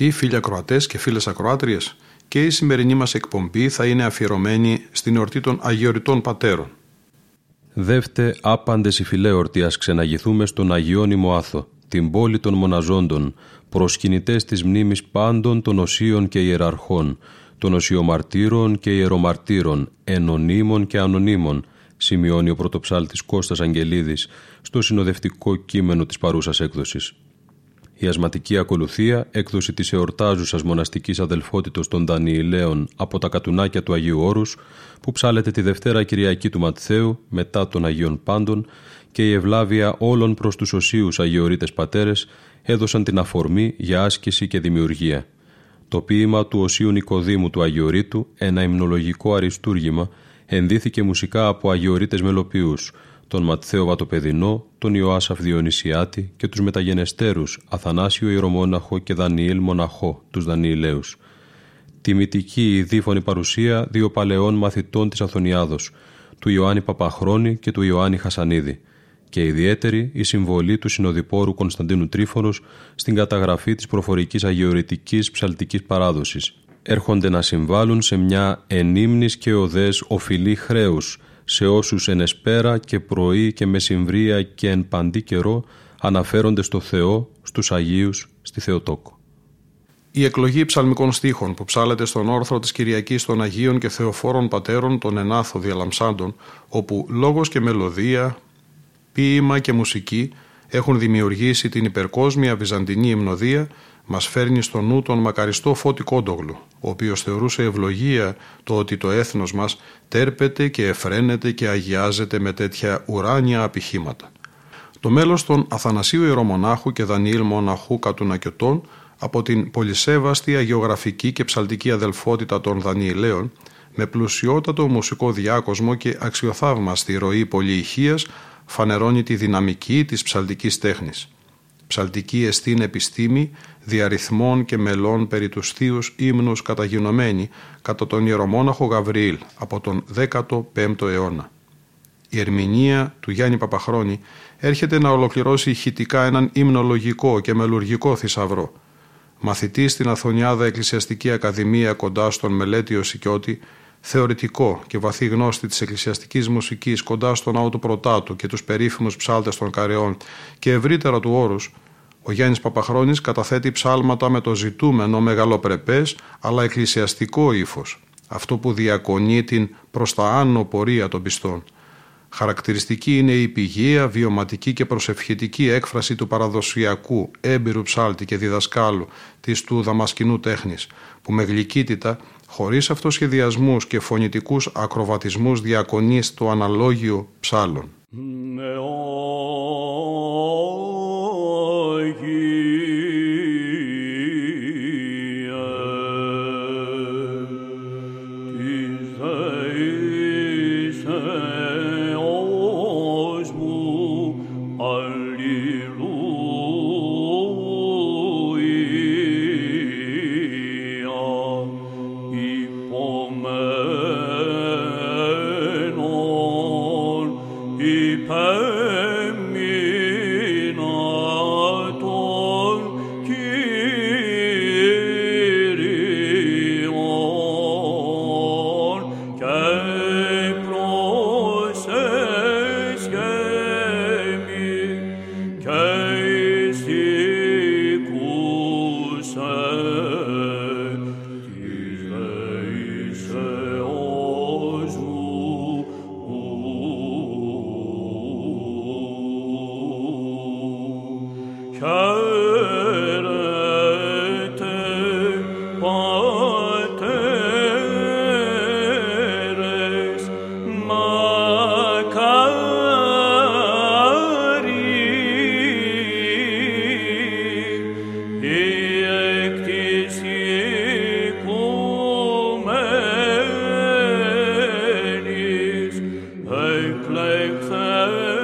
Αγαπητοί φίλοι ακροατές και φίλες ακροάτριες, και η σημερινή μας εκπομπή θα είναι αφιερωμένη στην εορτή των Αγιοριτών Πατέρων. Δεύτε άπαντες οι φιλέορτοι ας ξεναγηθούμε στον Αγιώνυμο Άθο, την πόλη των μοναζόντων, προσκυνητές της μνήμης πάντων των οσίων και ιεραρχών, των οσιομαρτύρων και ιερομαρτύρων, ενωνύμων και ανωνύμων, σημειώνει ο πρωτοψάλτης Κώστας Αγγελίδης στο συνοδευτικό κείμενο της παρούσας έκδοσης. Η ασματική ακολουθία, έκδοση της εορτάζουσας μοναστικής αδελφότητος των Δανιηλαίων από τα κατουνάκια του Αγίου Όρους, που ψάλεται τη Δευτέρα Κυριακή του Ματθαίου μετά των Αγίων Πάντων και η ευλάβεια όλων προς τους οσίους Αγιορείτες Πατέρες έδωσαν την αφορμή για άσκηση και δημιουργία. Το ποίημα του Οσίου Νικοδήμου του Αγιορείτου, ένα υμνολογικό αριστούργημα, ενδύθηκε μουσικά από Αγιορείτες μελοποιούς, τον Ματθαίο Βατοπεδινό, τον Ιωάσαφ Διονυσιάτη και τους μεταγενεστέρους Αθανάσιο Ιερομόναχο και Δανιήλ Μοναχό, τους Δανιηλαίους. Τιμητική δίφωνη παρουσία δύο παλαιών μαθητών της Αθωνιάδος, του Ιωάννη Παπαχρόνη και του Ιωάννη Χασανίδη και ιδιαίτερη η συμβολή του συνοδοιπόρου Κωνσταντίνου Τρίφωνος στην καταγραφή της προφορικής αγιορητικής ψαλτικής παράδοσης. Έρχονται να συμβάλλουν σε μια ενήμνης και οδές οφειλή χρέους, σε όσους εν εσπέρα και πρωί και μεσημβρία και εν παντή καιρό αναφέρονται στο Θεό, στους Αγίους, στη Θεοτόκο. Η εκλογή ψαλμικών στίχων που ψάλεται στον όρθρο της Κυριακής των Αγίων και Θεοφόρων Πατέρων των Ενάθο Διαλαμψάντων, όπου λόγος και μελωδία, ποίημα και μουσική έχουν δημιουργήσει την υπερκόσμια βυζαντινή υμνοδία μας φέρνει στο νου τον μακαριστό Φώτη Κόντογλου, ο οποίος θεωρούσε ευλογία το ότι το έθνος μας τέρπεται και εφραίνεται και αγιάζεται με τέτοια ουράνια απηχήματα. Το μέλος των Αθανασίου Ιερομονάχου και Δανιήλ Μοναχού Κατουνακιωτών από την πολυσέβαστη αγιογραφική και ψαλτική αδελφότητα των Δανιηλαίων με πλουσιότατο μουσικό διάκοσμο και αξιοθαύμαστη ροή πολυηχείας φανερώνει τη δυναμική της ψαλτικής τέχνης. Ψαλτική εστίν επιστήμη διαριθμών και μελών περί τους θείους ύμνους καταγινωμένη κατά τον ιερομόναχο Γαβριήλ από τον 15ο αιώνα. Η ερμηνεία του Γιάννη Παπαχρόνη έρχεται να ολοκληρώσει ηχητικά έναν ύμνολογικό και μελουργικό θησαυρό. Μαθητής στην Αθωνιάδα Εκκλησιαστική Ακαδημία κοντά στον Μελέτιο Σικιώτη, θεωρητικό και βαθύ γνώστη της εκκλησιαστικής μουσικής κοντά στον ναό του Πρωτάτου και τους περίφημους ψάλτες των Καρεών και ευρύτερα του όρους, ο Γιάννης Παπαχρόνης καταθέτει ψάλματα με το ζητούμενο μεγαλοπρεπές αλλά εκκλησιαστικό ύφος, αυτό που διακονεί την προς τα άνω πορεία των πιστών. Χαρακτηριστική είναι η πηγαία, βιωματική και προσευχητική έκφραση του παραδοσιακού, έμπειρου ψάλτη και διδασκάλου της του δαμασκηνού τέχνης, που με γλυκύτητα χωρίς αυτοσχεδιασμούς και φωνητικούς ακροβατισμούς διακονείς το αναλόγιο ψάλων. Amen.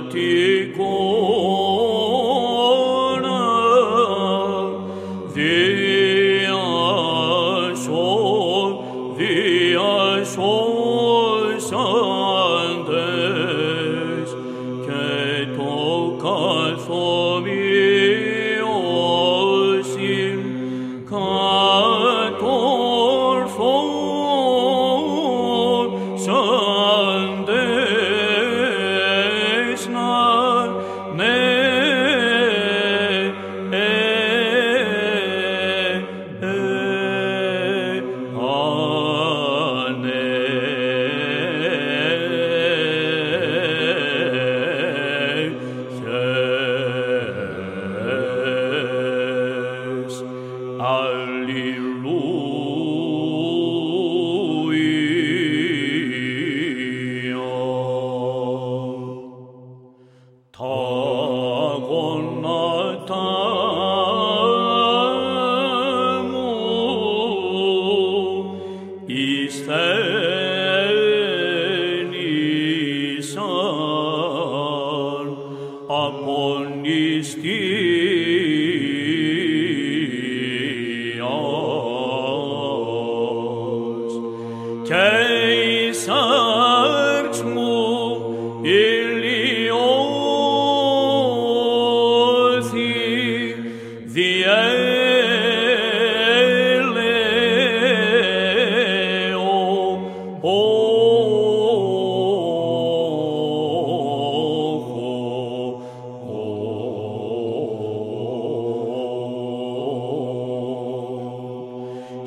ti con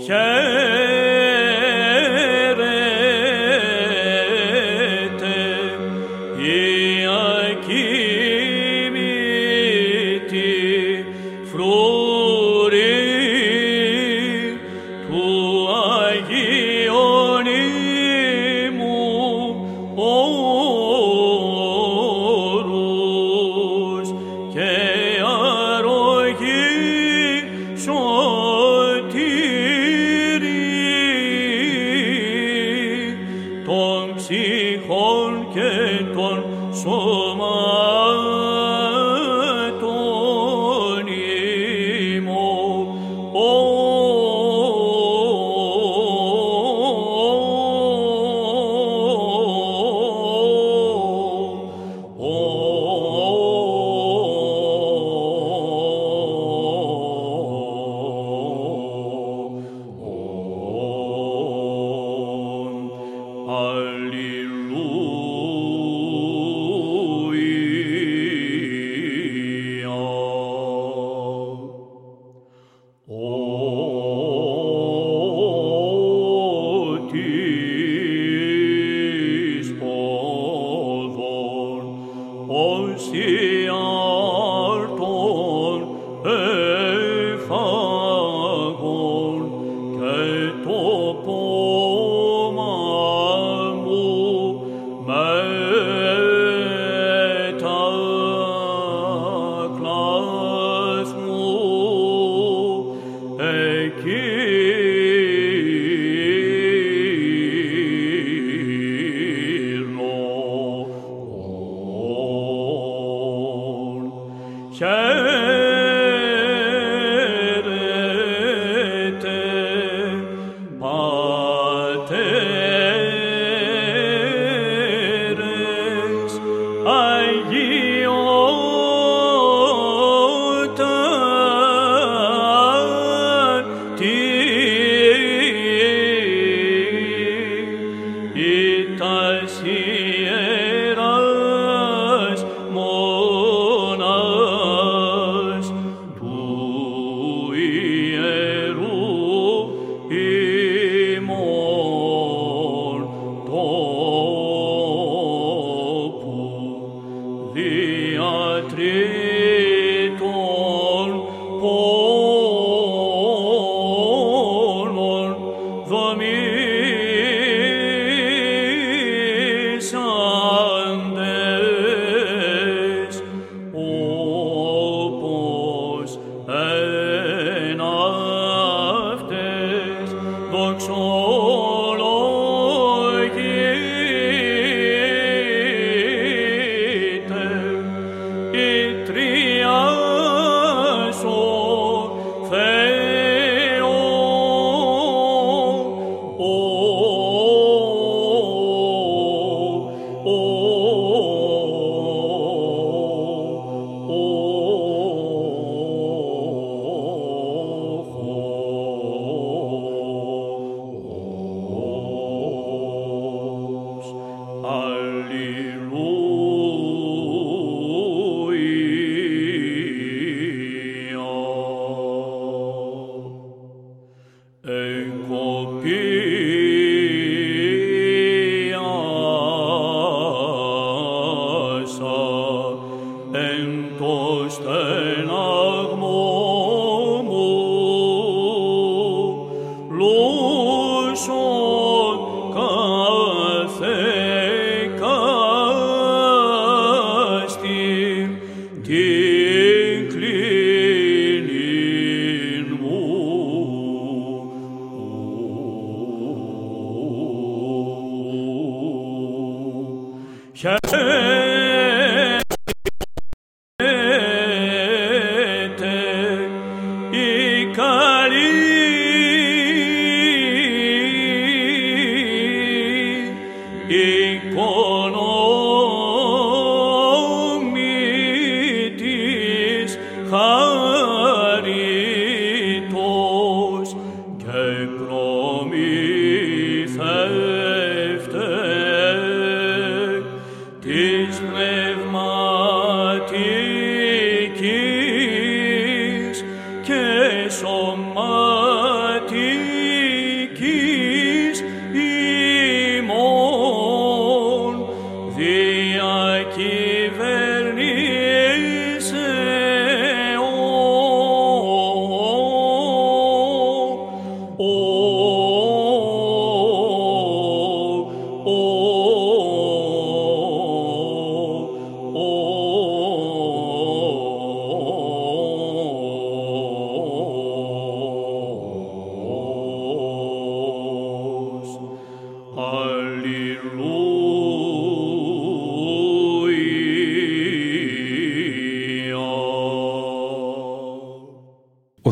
Church.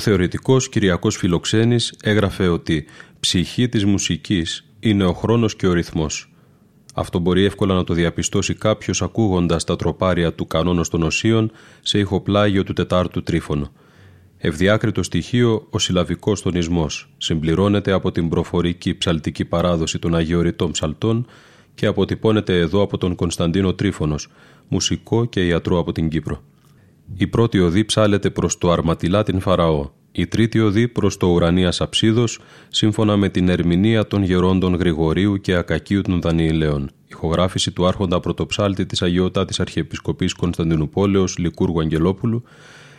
Θεωρητικός Κυριακός Φιλοξένης έγραφε ότι «ψυχή της μουσικής είναι ο χρόνος και ο ρυθμός». Αυτό μπορεί εύκολα να το διαπιστώσει κάποιος ακούγοντας τα τροπάρια του κανόνος των οσίων σε ηχοπλάγιο του τετάρτου τρίφωνο. Ευδιάκριτο στοιχείο ο συλλαβικός τονισμός συμπληρώνεται από την προφορική ψαλτική παράδοση των αγιοριτών ψαλτών και αποτυπώνεται εδώ από τον Κωνσταντίνο Τρίφωνος, μουσικό και ιατρό από την Κύπρο. Η πρώτη οδή ψάλεται προς το αρματιλά την Φαραώ, η τρίτη οδή προς το ουρανίας αψίδος, σύμφωνα με την ερμηνεία των γερόντων Γρηγορίου και Ακακίου των Δανιηλαίων, ηχογράφηση του άρχοντα πρωτοψάλτη της Αγιωτάτης Αρχιεπισκοπής Κωνσταντινούπολεως Λικούργου Αγγελόπουλου,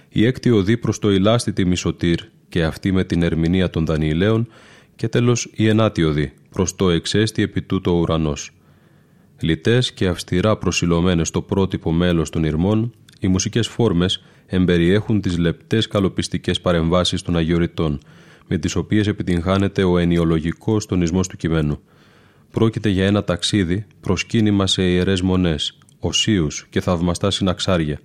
η έκτη οδή προς το ηλάστητη Μισοτήρ και αυτή με την ερμηνεία των Δανιηλαίων. Και τέλος η ενάτη οδή προς το εξέστη επί τούτο ουρανός. Λιτές και αυστηρά προσιλωμένες στο πρότυπο μέλος των Ιρμών, οι μουσικές φόρμες εμπεριέχουν τις λεπτές καλοπιστικές παρεμβάσεις των αγιοριτών, με τις οποίες επιτυγχάνεται ο ενιολογικός τονισμός του κειμένου. Πρόκειται για ένα ταξίδι προσκύνημα σε ιερές μονές, οσίους και θαυμαστά συναξάρια,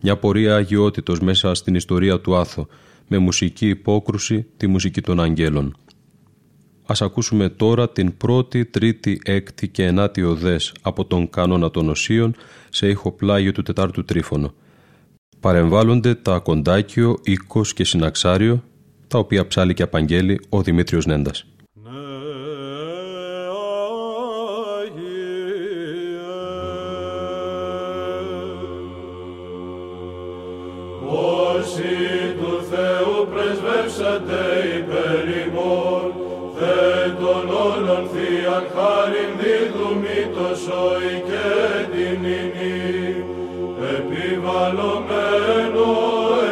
μια πορεία αγιότητος μέσα στην ιστορία του Άθο, με μουσική υπόκρουση τη μουσική των αγγέλων. Ας ακούσουμε τώρα την πρώτη, τρίτη, έκτη και ενάτη οδές από τον κανόνα των οσίων σε ηχοπλάγιο του τετάρτου τρίφωνο. Παρεμβάλλονται τα κοντάκιο, οίκος και συναξάριο, τα οποία ψάλει και απαγγέλει ο Δημήτριος Νέντας. Όλων θείαν χάριν δίδουμι το σόι και την ινή, επιβαλλομένο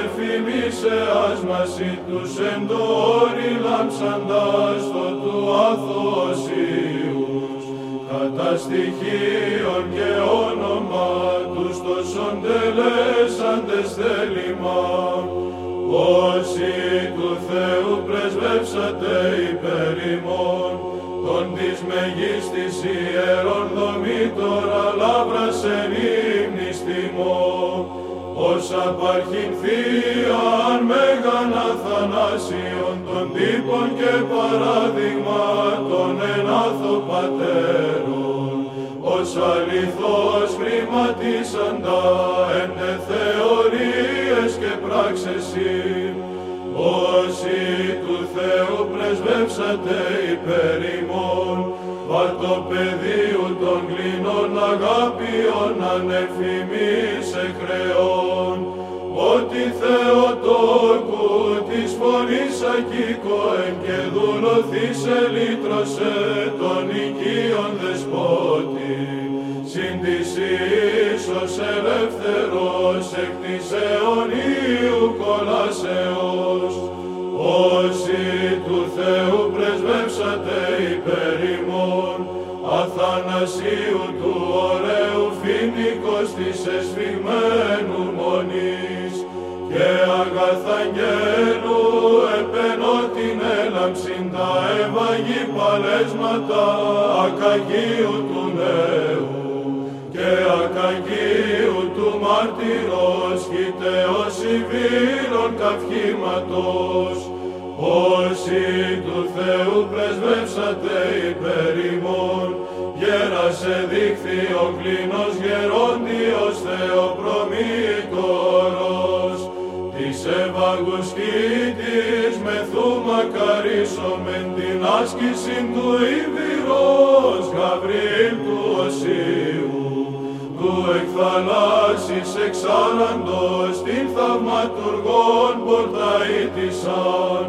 εφημίσε άσμαση τους εντόρι λάμψαντας το του αθώσιους, κατά στοιχείων και όνομα τους τόσον τελέσαντες θέλημα, όσοι του Θεού πρεσβεύσατε υπέρ ημών, τον της μεγίστης ιερών δομήτωρα λάβρας εν όσα παρχήν θείαν μέγαν αθανάσιον των τύπων και παράδειγμα των ενάθο πατέρων, ως αληθώς χρηματίσαντα εν θεωρίες και πράξεις όσοι του Θεού πρεσβεύσατε υπέρ ημών, πεδίου των κλίνων αγάπιων ανεφημίσε χρεών, ότι Θεοτόκου της φωνής ακίκοεν και δούλωθήσε λύτρωσε τον οικείον δεσπότη, συν της ίσως ελεύθερος εκ της αιωνίου κολάσεως, όσοι του Θεού πρεσβεύσατε αθανασίου του ωραίου φοινικός της εσφιγμένου μονής και αγαθαγγέλου επενώ την έλαμψην τα εύαγη παλέσματα ακαγίου του νέου και Αγίου του μαρτυρός χιτεός υβήρων καυχήματος, όσοι του Θεού πρεσβεύσατε υπέρ ημών, γέρασε δείχθη ο κλίνος γερόντιος Θεοπρομήτωρος, της ευαγούς κήτης μεθού μακαρίσομεν την άσκηση του Ιβυρός Γαβριήλ του Οσίου, του εκ θαλάσσης εξάραντος την θαυματουργών πορταΐτησαν,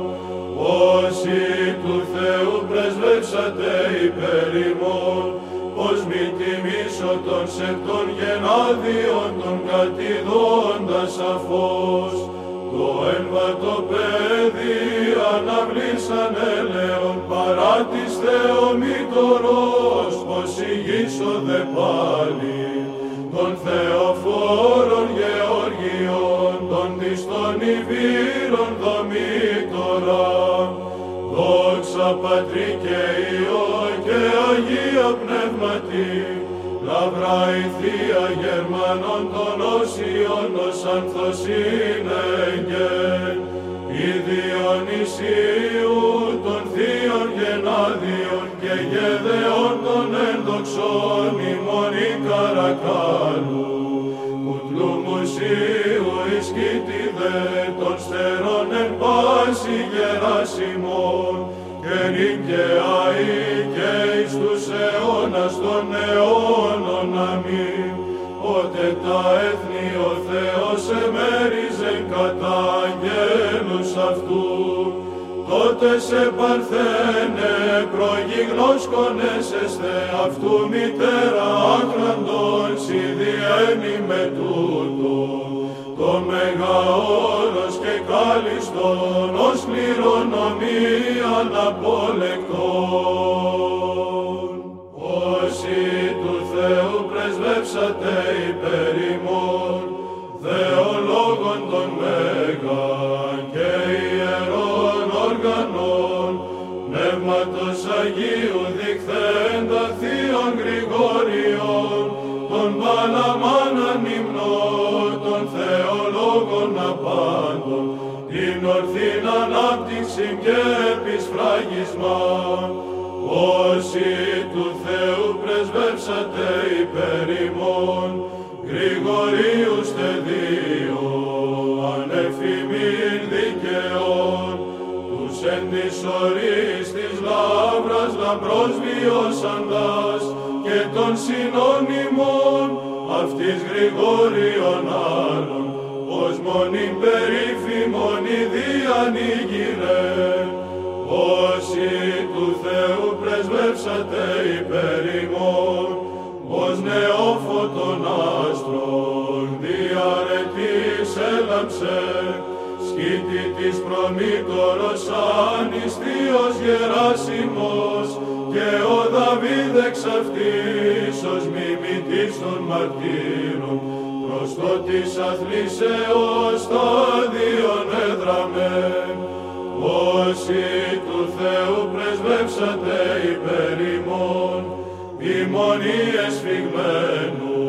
όσοι του Θεού πρεσβεύσατε υπέρ ημών, πως μη τιμήσω των σεπτών γενάδιων των κατηδώντας σαφώς, το έμβατο παιδί αναβλήσαν έλεον παρά της Θεομήτωρος, πως ηγήσω δε πάλι. Των Θεοφόρων Γεωργιών, των της των Ιβύρων δομήτωρα, δόξα Πατρί και Υιό και Αγία Πνεύματι, λαυρά η Θεία Γερμανών των Όσιων ως άνθος είναι γεν, η Διονυσίου των Θείων Γενάδιων και Γεδεών των Ενδοξών ημών η Καρακάλου, κουτλού μουσίου εις κοίτηδε των στερών εν πάση γεράσιμων, και νικαιαί και εις τους αιώνας των αιώνων αμήν, Ότε τα έθνη ο Θεός εμέριζε κατά αγγέλους αυτούς, τότε σε παρθένε προγιγνώσκονέσεστε αυτού μητέρα άκραντον συδιένει με τούτο, το μεγαόρος και κάλιστον ως κληρονομίαν απολεκτών. Ανάπτυξη και επισφράγισμα, όσοι του Θεού πρεσβεύσατε υπέρ ημών, Γρηγορίου στεδίο, ανεφημίν δικαιών, τους εν της ορής της λάβρας λαμπρός βιώσαντας και των συνώνυμων αυτής Γρηγόριον άλλων, ως μονήν περίφημον διανοίγηρε, όσοι του Θεού πρεσβεύσατε υπέρ ημών, ως νεόφωτον άστρον διαρετής έλαμψε, σκήτη της προμήτωρος ανιστίος γεράσιμος, και ο Δαβίδ εξ αυτής ως μιμητής των μαρτύρων, προς το της αθλήσεως στάδιον έδραμε, όσοι του Θεού πρεσβεύσατε υπέρ ημών, ημώνη εσφιγμένου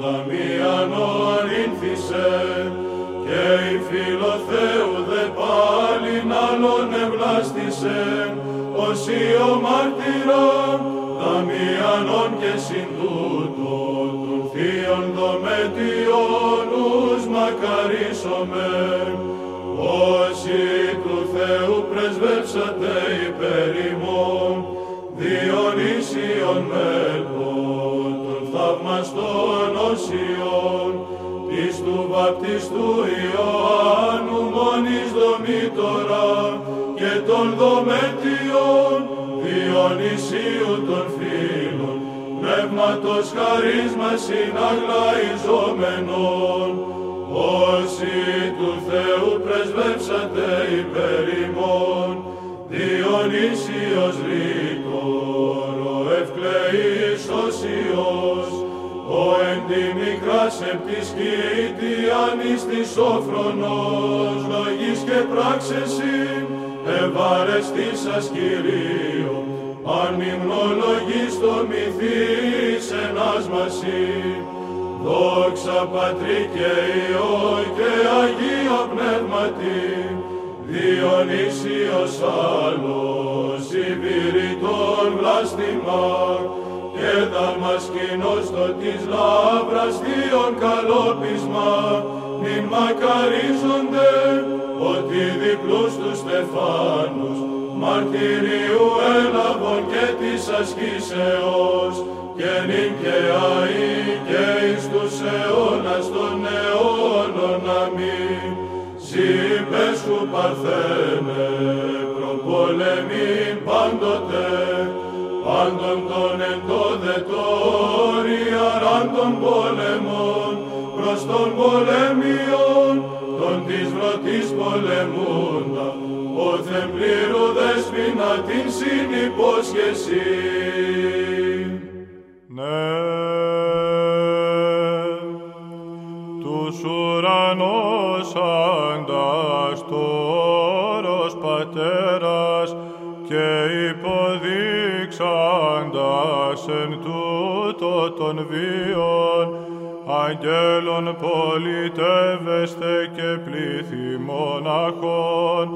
δαμιανόν ήνθησε, και η φίλο Θεού δε πάλιν άλλον ευλάστησε, όσοι ο μάρτυρον δαμιανόν και συν μακαρίσομεν, όσοι του Θεού πρεσβεύσατε υπέρ ημών, Διονύσιον μέλπον των θαυμαστών οσιών, της του βαπτιστού Ιωάννου μόνης δομήτωρα και των δομέτιων Διονυσίου των φίλων, πνεύματος χαρίσμας συναγλαϊζόμενων, όσοι του Θεού πρεσβεύσατε υπέρ ημών, Διονύσιος ρήτορ, ο ευκλεής οσιός, ο εν τη μικράς σεπτισκήτιανης της όφρονος, λογής και πράξεση, ευαρεστήσας Κυρίου, ανυμνολογής το μυθής ενάσμαση, Δόξα Πατρί και Υιό και Αγία Πνεύματι, Διονύσιος άλλος, υπηρητών βλάστημα, και δαμασκηνός το της λάβρας θείων καλόπισμα, μην μακαρίζονται, ότι διπλούς τους στεφάνους, μαρτυρίου έλαβον και της ασκήσεως, και νυν και αΐ και εις τους αιώνας των αιώνων αμήν. Συμπε σου παρθένε, προπολεμήν πάντοτε, πάντων των εντόδετόρι των πόλεμων, προς των πολεμίων, των της βρωτής πολεμούντα, όθεν πλήρου δέσποινα την συνυπόσχεση. Ναι, τους ουρανός ανταστόρος πατέρας και υποδείξαντας εν τούτο των βίων αγγέλων πολιτεύεστε και πλήθη μοναχών,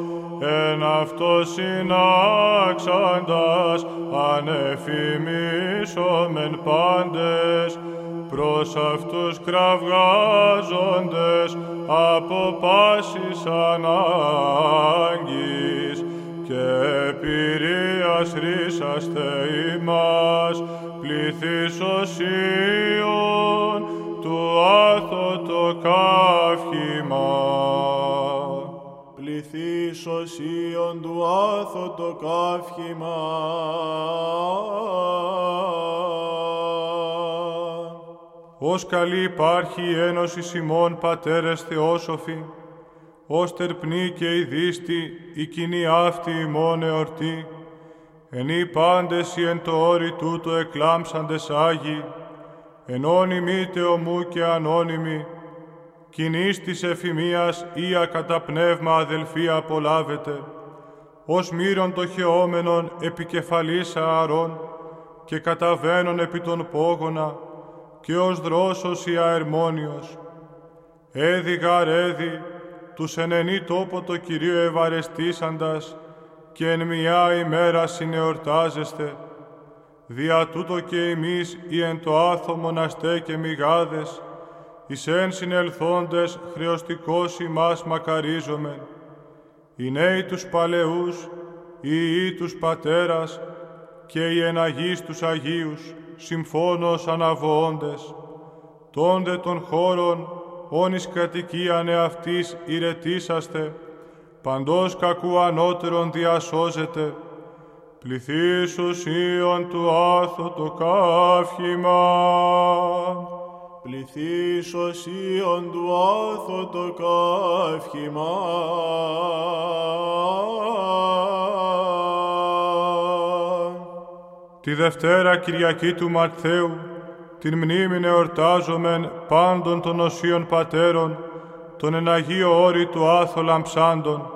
εν αυτός συνάξαντας ανεφημίσομεν πάντες, προς αυτούς κραυγάζοντες από πάσης ανάγκης. Και πυρίας ρίσαστε ημάς πληθύς οσίων του άθω το καύχημα. Πληθύς οσίων του άθω το καύχημα. Ως καλή υπάρχει η ένωση Σιμών πατέρες θεόσοφοι, ως τερπνή και η δίστη η κοινή αυτή ημών εορτή, ενή πάντες οι εν το όρι τούτο εκλάμψαντες Άγιοι, ενώνυμοι τεομού και ανώνυμοι, κοινής της εφημίας ία κατά πνεύμα αδελφοί απολάβετε, ως μύρον το χεόμενον επικεφαλής ααρών και καταβαίνον επί των πόγωνα και ως δρόσος η αερμόνιος. Έδι γαρέδι, τους ενενή τόπο το Κυρίο ευαρεστήσαντας και εν μια ημέρα συνεορτάζεστε, δια τούτο και εμείς οι εν το άθο μοναστέ και μηγάδες, εις εν συνελθόντες χρεωστικός ημάς μακαρίζομεν, οι νέοι τους παλαιούς, οι ιοί τους πατέρας και οι εναγείς τους Αγίους, συμφώνος αναβοώντες, τόντε των χώρων, όνεις κατοικίαν εαυτής ηρετήσαστε, παντός κακού ανώτερον διασώζεται, πληθύς ουσίων του άθω το καύχημα. Πληθύς οσίων του άθω το καύχημα. Τη Δευτέρα Κυριακή του Ματθαίου, την μνήμη εορτάζομεν πάντων των οσίων πατέρων, τον εναγίο όρη του άθο λαμψάντων.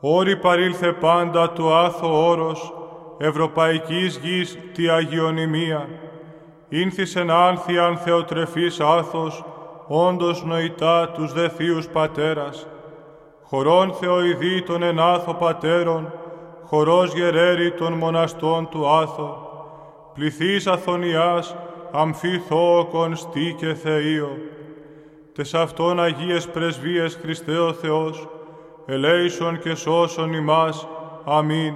Όρη παρήλθε πάντα του άθο όρος, ευρωπαϊκής γης τη αγιονυμία. Ήνθησεν άνθιαν θεοτρεφής άθος, όντως νοητά τους δε θείους πατέρας. Χωρών θεοειδή των ενάθο πατέρων, χορός γερέρι των μοναστών του άθο, πληθύς αθωνιάς, αμφίθωκον στή και θεΐο. Τες αυτών Αγίες Πρεσβείες Χριστέ ο Θεός, ελέησον και σώσον ημάς. Αμήν.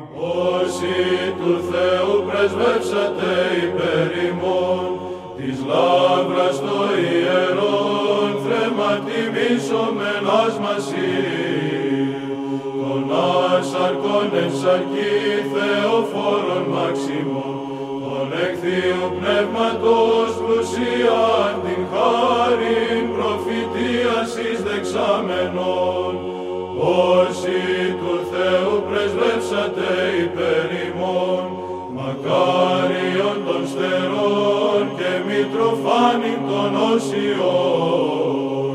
Όσοι του Θεού πρεσβεύσατε υπέρ ημών, της λάβρας το ιερόν, θρέμα τιμήσομεν σαρκών εν σαρκή Θεοφόρων μάξιμο, τον εκθείου πνεύματος πλουσίαν την χάριν προφητείας εις δεξάμενον, όσοι του Θεού πρεσβεύσατε υπέρ ημών, μακάριον των στερών και μητροφάνην των όσιων,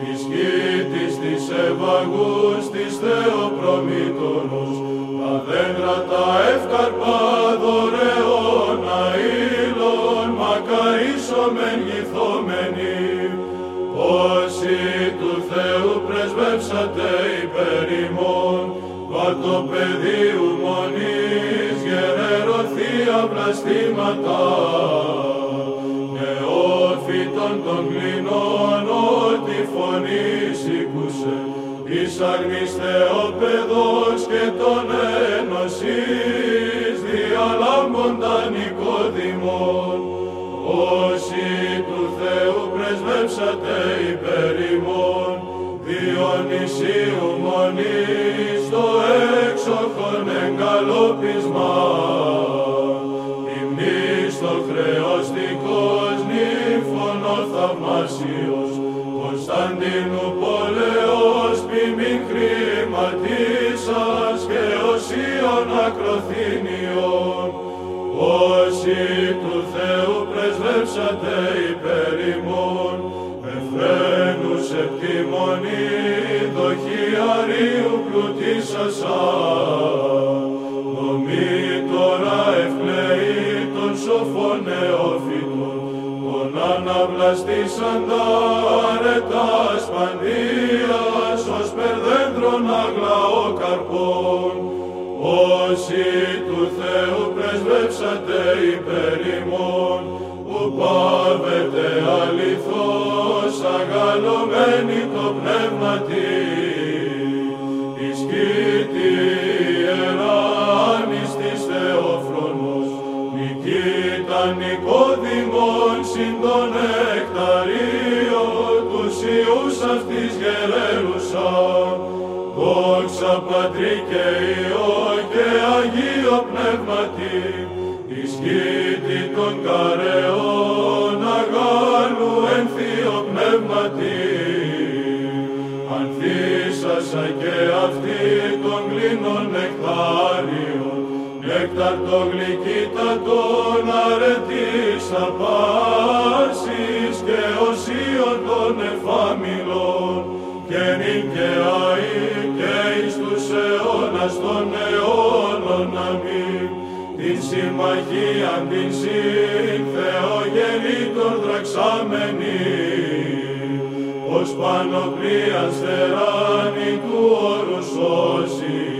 της γήτης της ευαγούς της Θεοπρομήτωρος, τα δέντρα τα εύκαρπα δωρεών αήλων μακαρίσων μεγηθόμενοι, πεδίου μονής γερερωθεία πλαστήματα, νεόφυτων των κλινών ό,τι φωνής σήκουσε, εις αγνής Θεοπαιδός και των ένωσης διαλάμποντα Νικόδημον, όσοι του Θεού πρεσβεύσατε υπέρ ημών, Διονυσίου μονής το έξοχον εγκαλόπισμα, υμνής το χρεωστικός νύφων ο θαυμάσιος, Κωνσταντίνου πολεός ποιμήν χρηματίσας και οσίων ακροθήνιων, όσοι του Θεού πρεσβεύσατε υπέρ εφραίνους επτιμονή δοχιαρίου πλουτίσασαν, νομί τώρα ευκλαίει των σοφών νεόφυτων, τον αναβλαστήσαν τα αρετάς παντίας, ως περδέντρων αγλαό καρπών, όσοι του Θεού πρεσβεύσατε υπέρ ημών, που πάβεται αληθώς αγαλωμένη το πνεύμα της, η σκήτη ιεράνης της Θεόφρονος, Νικήτα Νικόδημον συν τον εκταρίο τους Ιούς αυτής γερέρουσα, δόξα Πατρί και Υιό και Αγίο Πνεύματι, εις κήτη των καρεών νέκταρ το γλυκύτατον αρετής απάσης και οσίων των εφάμιλων, και νυν και αΐ και εις τους αιώνας των αιώνων αμήν, την συμμαχία την συν Θεογενήτων δραξάμενη, ως πανοπλίας θεράνη του όρους όσοι,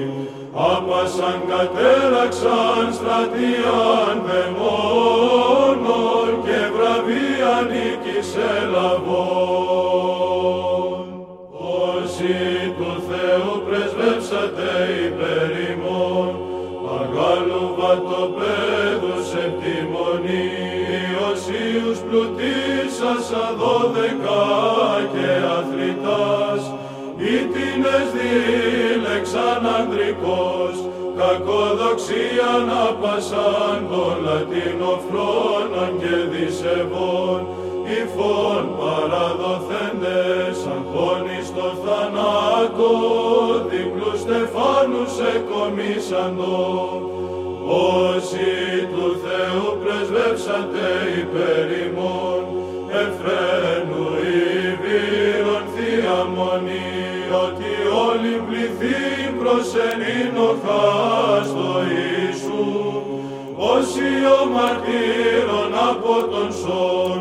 άπασαν κατέραξαν στρατιάν δαιμόνων και βραβεία νίκης ελαβών. Όσοι του Θεού πρεσβεύσατε υπέρ ημών, αγάλου βατοπέδους επτιμονή, Ιωσίους πλουτίσασα δώδεκα και αθλητάς, ήτινες δίλεξαν ανδρικός, κακοδοξία να πασάν των λατινοφρόνων και δισεβών, υφών παραδοθέντες αγχώνει στο θανάτο, διπλούς στεφάνους εκομίσαντο. Όσοι του Θεού πρεσβεύσατε πληθύν προσενήνοχα στο Ιησού, όσοι ο μαρτύρων από τον σών,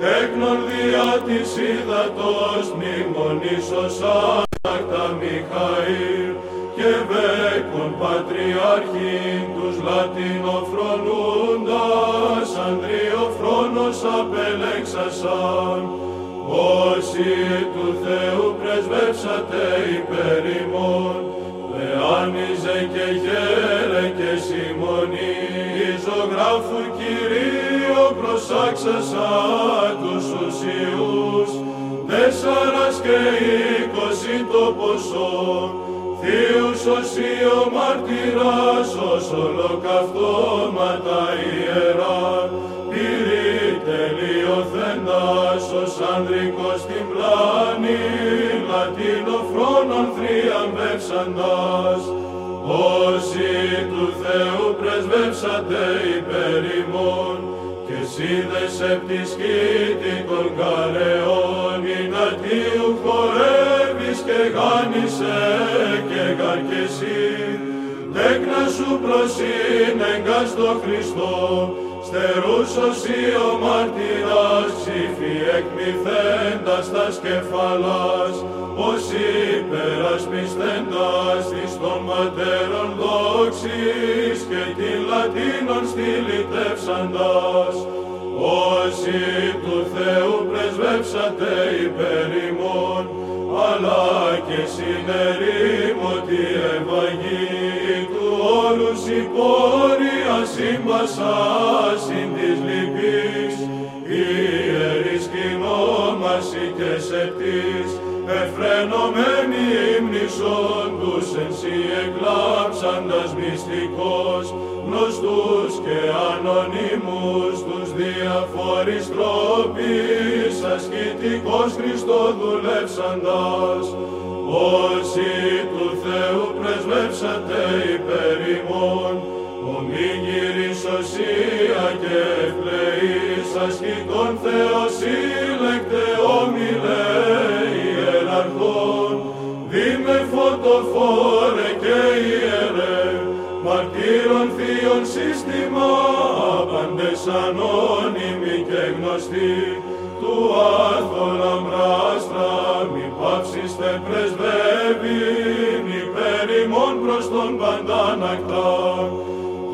τέκνον διά της ύδατος μνημονήσος άνακτα Μιχαήλ, και βέκον πατριάρχην τους λατινοφρονούντας, ανδριοφρόνος απελέξασαν, όσοι του Θεού πρεσβεύσατε υπέρ ημών, Λεάνιζε και γέρε και Σιμωνή, ζωγράφου Κυρίω προσάξασα τους ουσιούς, τέσσαρας και είκοσι το ποσό, Θείους οσίο μαρτυράς ως ολοκαυτώματα ιερά, πυρή τελειοθέντας ως ανδρικός την πλάνη, λατινοφρόνων θριαμβεύσαντας, όσοι του Θεού πρεσβεύσατε υπέρ ημών, και σίδες επ' τη σκήτη των καρεών, υνατίου χορεύεις και γάνισε και γαρκεσί, τέκνα σου προσύνεγκα στο Χριστό, Στερούσος ή ο μάρτυρας ψήφι εκμυθέντας τας κεφαλάς. Ως υπερασπιστέντας της των ματέρων δόξης και την Λατίνων στυλιτεύσαντας όσοι του Θεού πρεσβεύσατε υπέρ ημών αλλά και συνερήμωτη ευαγή του όρους η πόρια σύμπασα συν της λυπής ιερής κοινόμαση και σεπτής εφρενωμένη ύμνησον τους εν σύ εκλάψαντας μυστικός γνωστούς και ανωνύμους τους διαφόρης τρόπης ασκητικός Χριστό δουλεύσαντας όσοι του Θεού πρεσβεύσατε υπέρ ημών ασκητών Θεός σύλλεκτε όμιλε ιεραρχών δίμε φωτοφόρε και ιερέ μαρτύρων θείων σύστημα πάντες ανώνυμοι και γνωστοί. Του άθωρα μπράστρα μη πάψιστε πρεσβεύει μη περιμών προς τον παντανακτά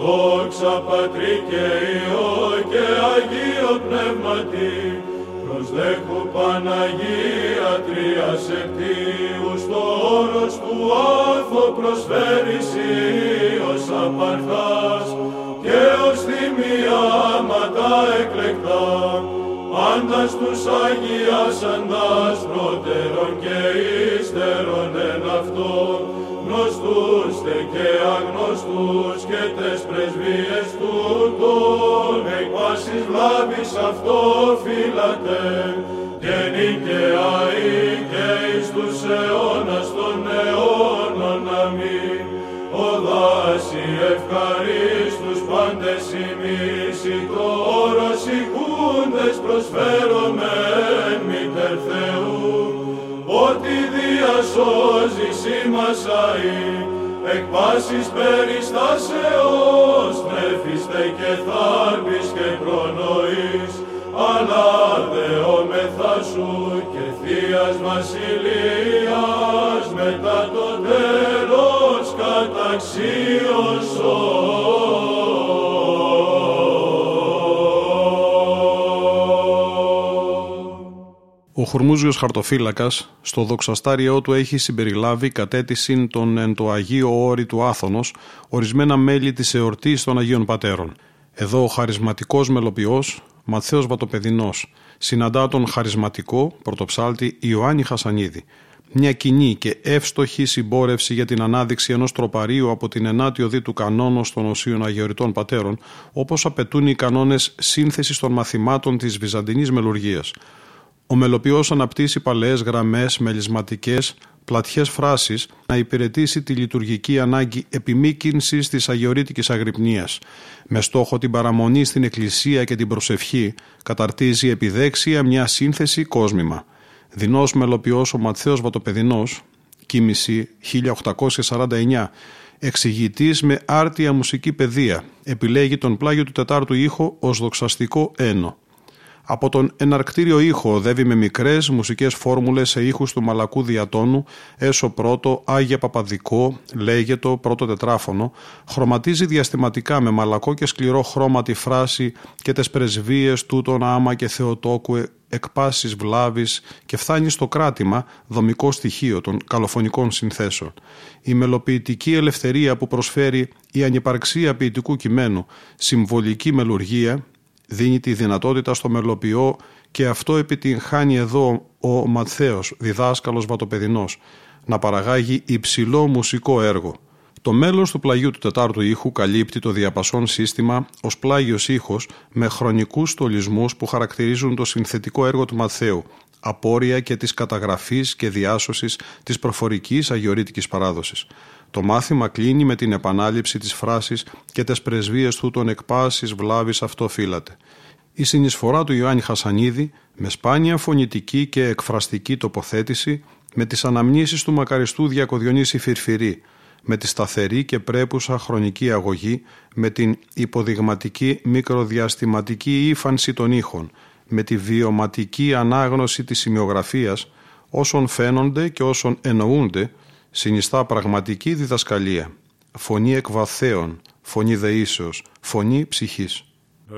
δόξα Πατρί και Υιό και Αγίο Πνεύματι προσδέχου Παναγία Τρία Σεπτίους στο όρος του άθω προσφέρεις ως απαρχάς και ως θυμιάματα εκλεκτά πάντας στους Αγιάσαντας πρώτερον και ύστερον εν αυτό γνωστούς τε και αγνωστούς και τες πρεσβείες τούτων εκ πάσης βλάβης αυτό φύλατε και νικαιαή και εις τους αιώνας των αιώνων αμήν οδάσι ευχαρίστους πάντες ημείς το όρος οικούντες προσφέρομεν. Μήτερ Θεού ότι διασώζεις σήμασαί εκ πάσης περιστάσεως νεφίστε και θάρπης και προνοής αλλά δεόμεθα σου και Θείας Βασιλείας μετά το τέλος Ο Χουρμούζιος Χαρτοφύλακας στο δοξαστάριό του έχει συμπεριλάβει κατέτησιν τον εν το Αγίο Όρη του Άθωνος ορισμένα μέλη της εορτής των Αγίων Πατέρων. Εδώ ο χαρισματικός μελοποιός Ματθαίος Βατοπεδινός συναντά τον χαρισματικό πρωτοψάλτη Ιωάννη Χασανίδη. Μια κοινή και εύστοχη συμπόρευση για την ανάδειξη ενός τροπαρίου από την ενάτη οδή του κανόνος των οσίων Αγιοριτών Πατέρων, όπως απαιτούν οι κανόνες σύνθεσης των μαθημάτων της Βυζαντινής Μελουργίας. Ο μελοποιός αναπτύσσει παλαιές γραμμές, μελισματικές, πλατιές φράσεις να υπηρετήσει τη λειτουργική ανάγκη επιμήκυνσης της αγιορείτικης αγρυπνίας. Με στόχο την παραμονή στην εκκλησία και την προσευχή καταρτίζει επιδέξια μια σύνθεση κόσμημα. Δεινός μελοποιός ο Ματθαίος Βατοπεδινός, κοίμηση 1849, εξηγητής με άρτια μουσική παιδεία, επιλέγει τον πλάγιο του τετάρτου ήχο ως δοξαστικό ένο. Από τον εναρκτήριο ήχο οδεύει με μικρές μουσικές φόρμουλες σε ήχους του μαλακού διατόνου, έσω πρώτο, Άγια Παπαδικό, λέγετο, πρώτο τετράφωνο, χρωματίζει διαστηματικά με μαλακό και σκληρό χρώμα τη φράση και τις πρεσβείες τούτων άμα και θεοτόκου εκπάσεις βλάβης και φτάνει στο κράτημα δομικό στοιχείο των καλοφωνικών συνθέσεων. Η μελοποιητική ελευθερία που προσφέρει η ανυπαρξία ποιητικού κειμένου, συμβολική μελουργία, δίνει τη δυνατότητα στο μελοποιό και αυτό επιτυγχάνει εδώ ο Ματθαίος, διδάσκαλος βατοπεδινός, να παραγάγει υψηλό μουσικό έργο. Το μέλος του πλαγιού του τετάρτου ήχου καλύπτει το διαπασόν σύστημα ως πλάγιος ήχος με χρονικούς στολισμούς που χαρακτηρίζουν το συνθετικό έργο του Ματθαίου, απόρρια και της καταγραφής και διάσωσης της προφορικής αγιορείτικης παράδοσης. Το μάθημα κλείνει με την επανάληψη της φράσης «και τες πρεσβείες του τον εκπάσεις βλάβης αυτό φύλατε». Η συνεισφορά του Ιωάννη Χασανίδη με σπάνια φωνητική και εκφραστική τοποθέτηση με τις αναμνήσεις του μακαριστού Διακοδιονύση Φυρφυρή, με τη σταθερή και πρέπουσα χρονική αγωγή, με την υποδειγματική μικροδιαστηματική ύφανση των ήχων, με τη βιωματική ανάγνωση της σημειογραφίας, όσων φαίνονται και όσων εννοούνται, συνιστά πραγματική διδασκαλία, φωνή εκβαθέων, φωνή δεήσεως, φωνή ψυχής. Ε,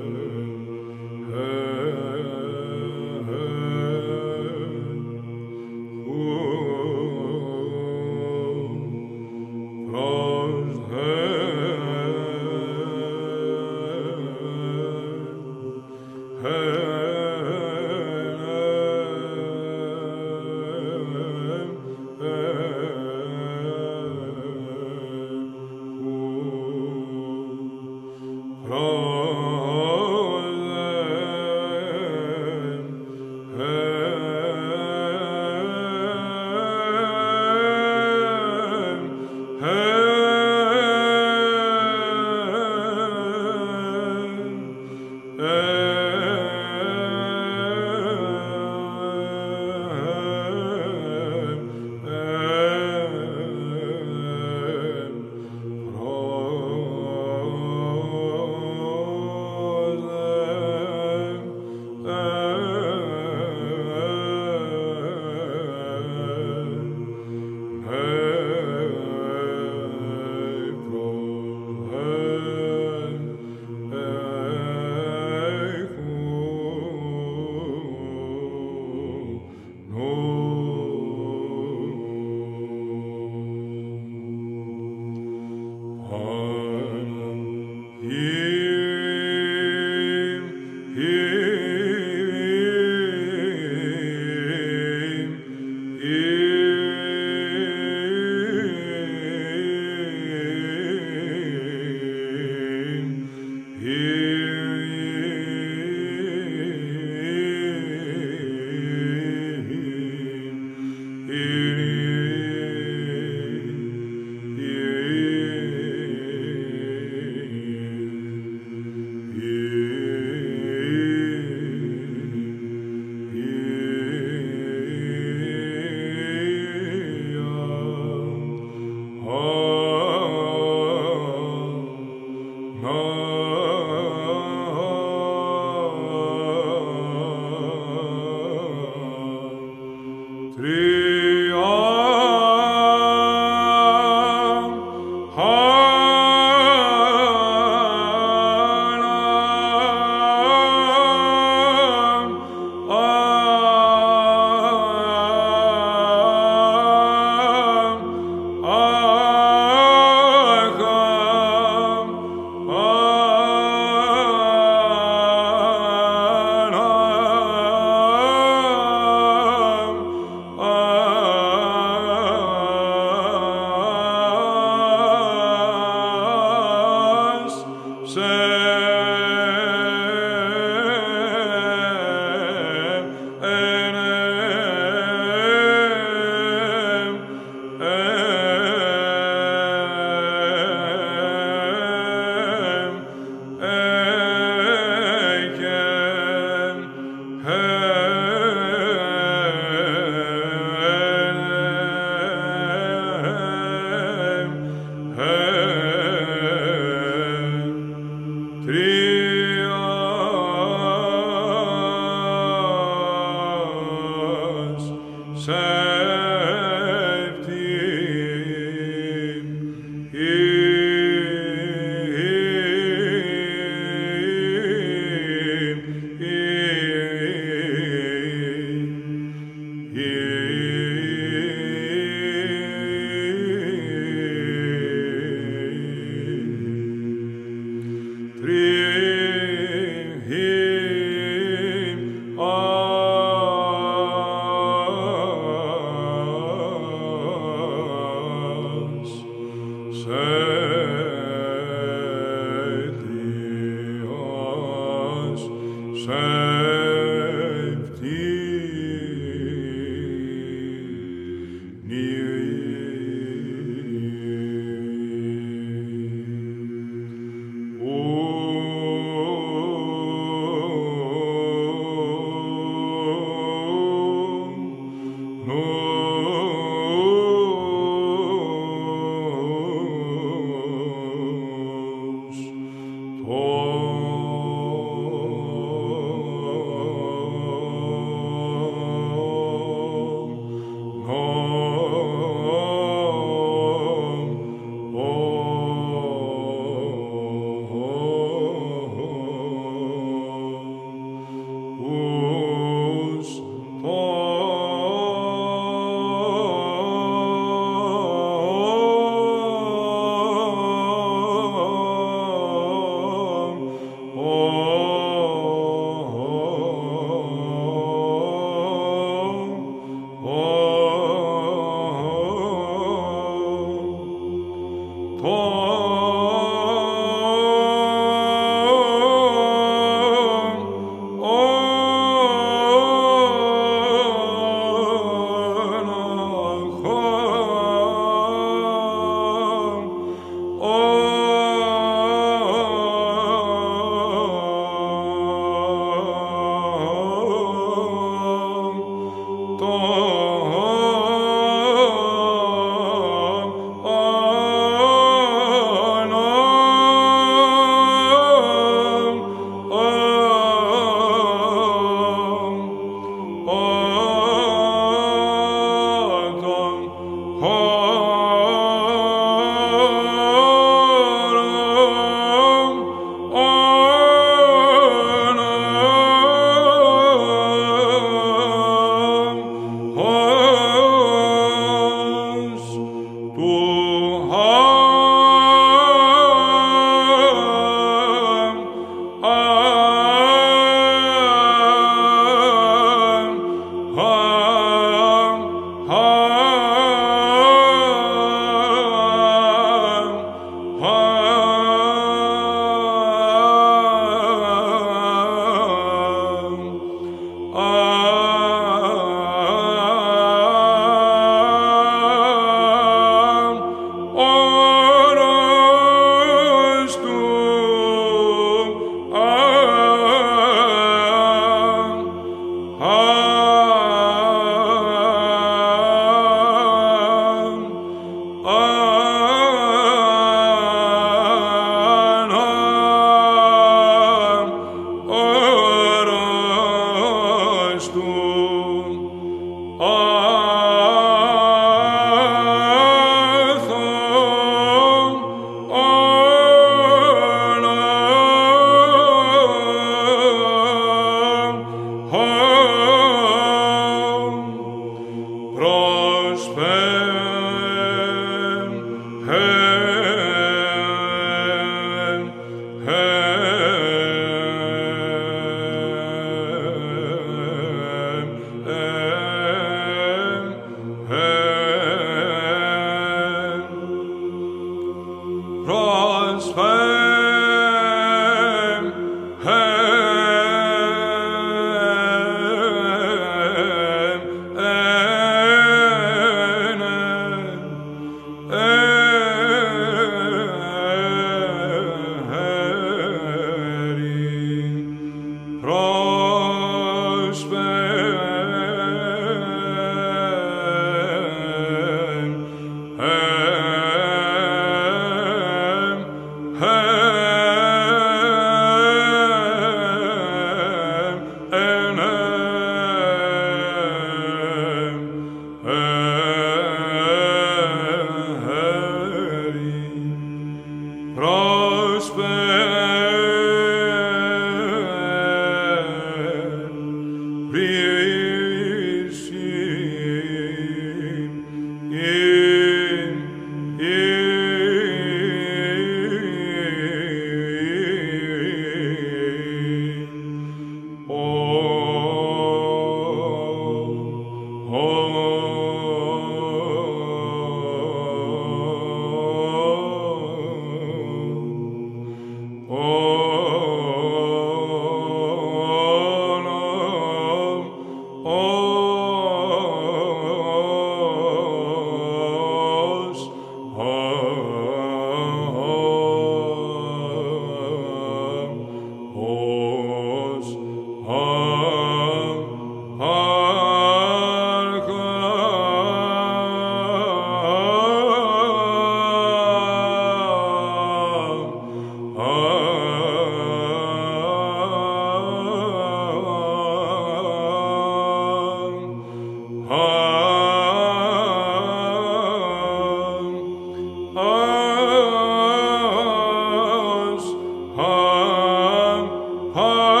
Her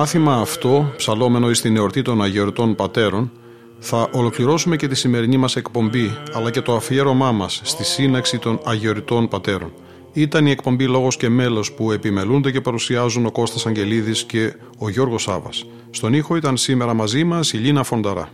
μάθημα αυτό, ψαλόμενο εις την εορτή των Αγιορτών Πατέρων, θα ολοκληρώσουμε και τη σημερινή μας εκπομπή, αλλά και το αφιέρωμά μας στη σύναξη των Αγιορτών Πατέρων. Ήταν η εκπομπή «Λόγος και μέλος» που επιμελούνται και παρουσιάζουν ο Κώστας Αγγελίδης και ο Γιώργος Σάβας. Στον ήχο ήταν σήμερα μαζί μας η Λίνα Φονταρά.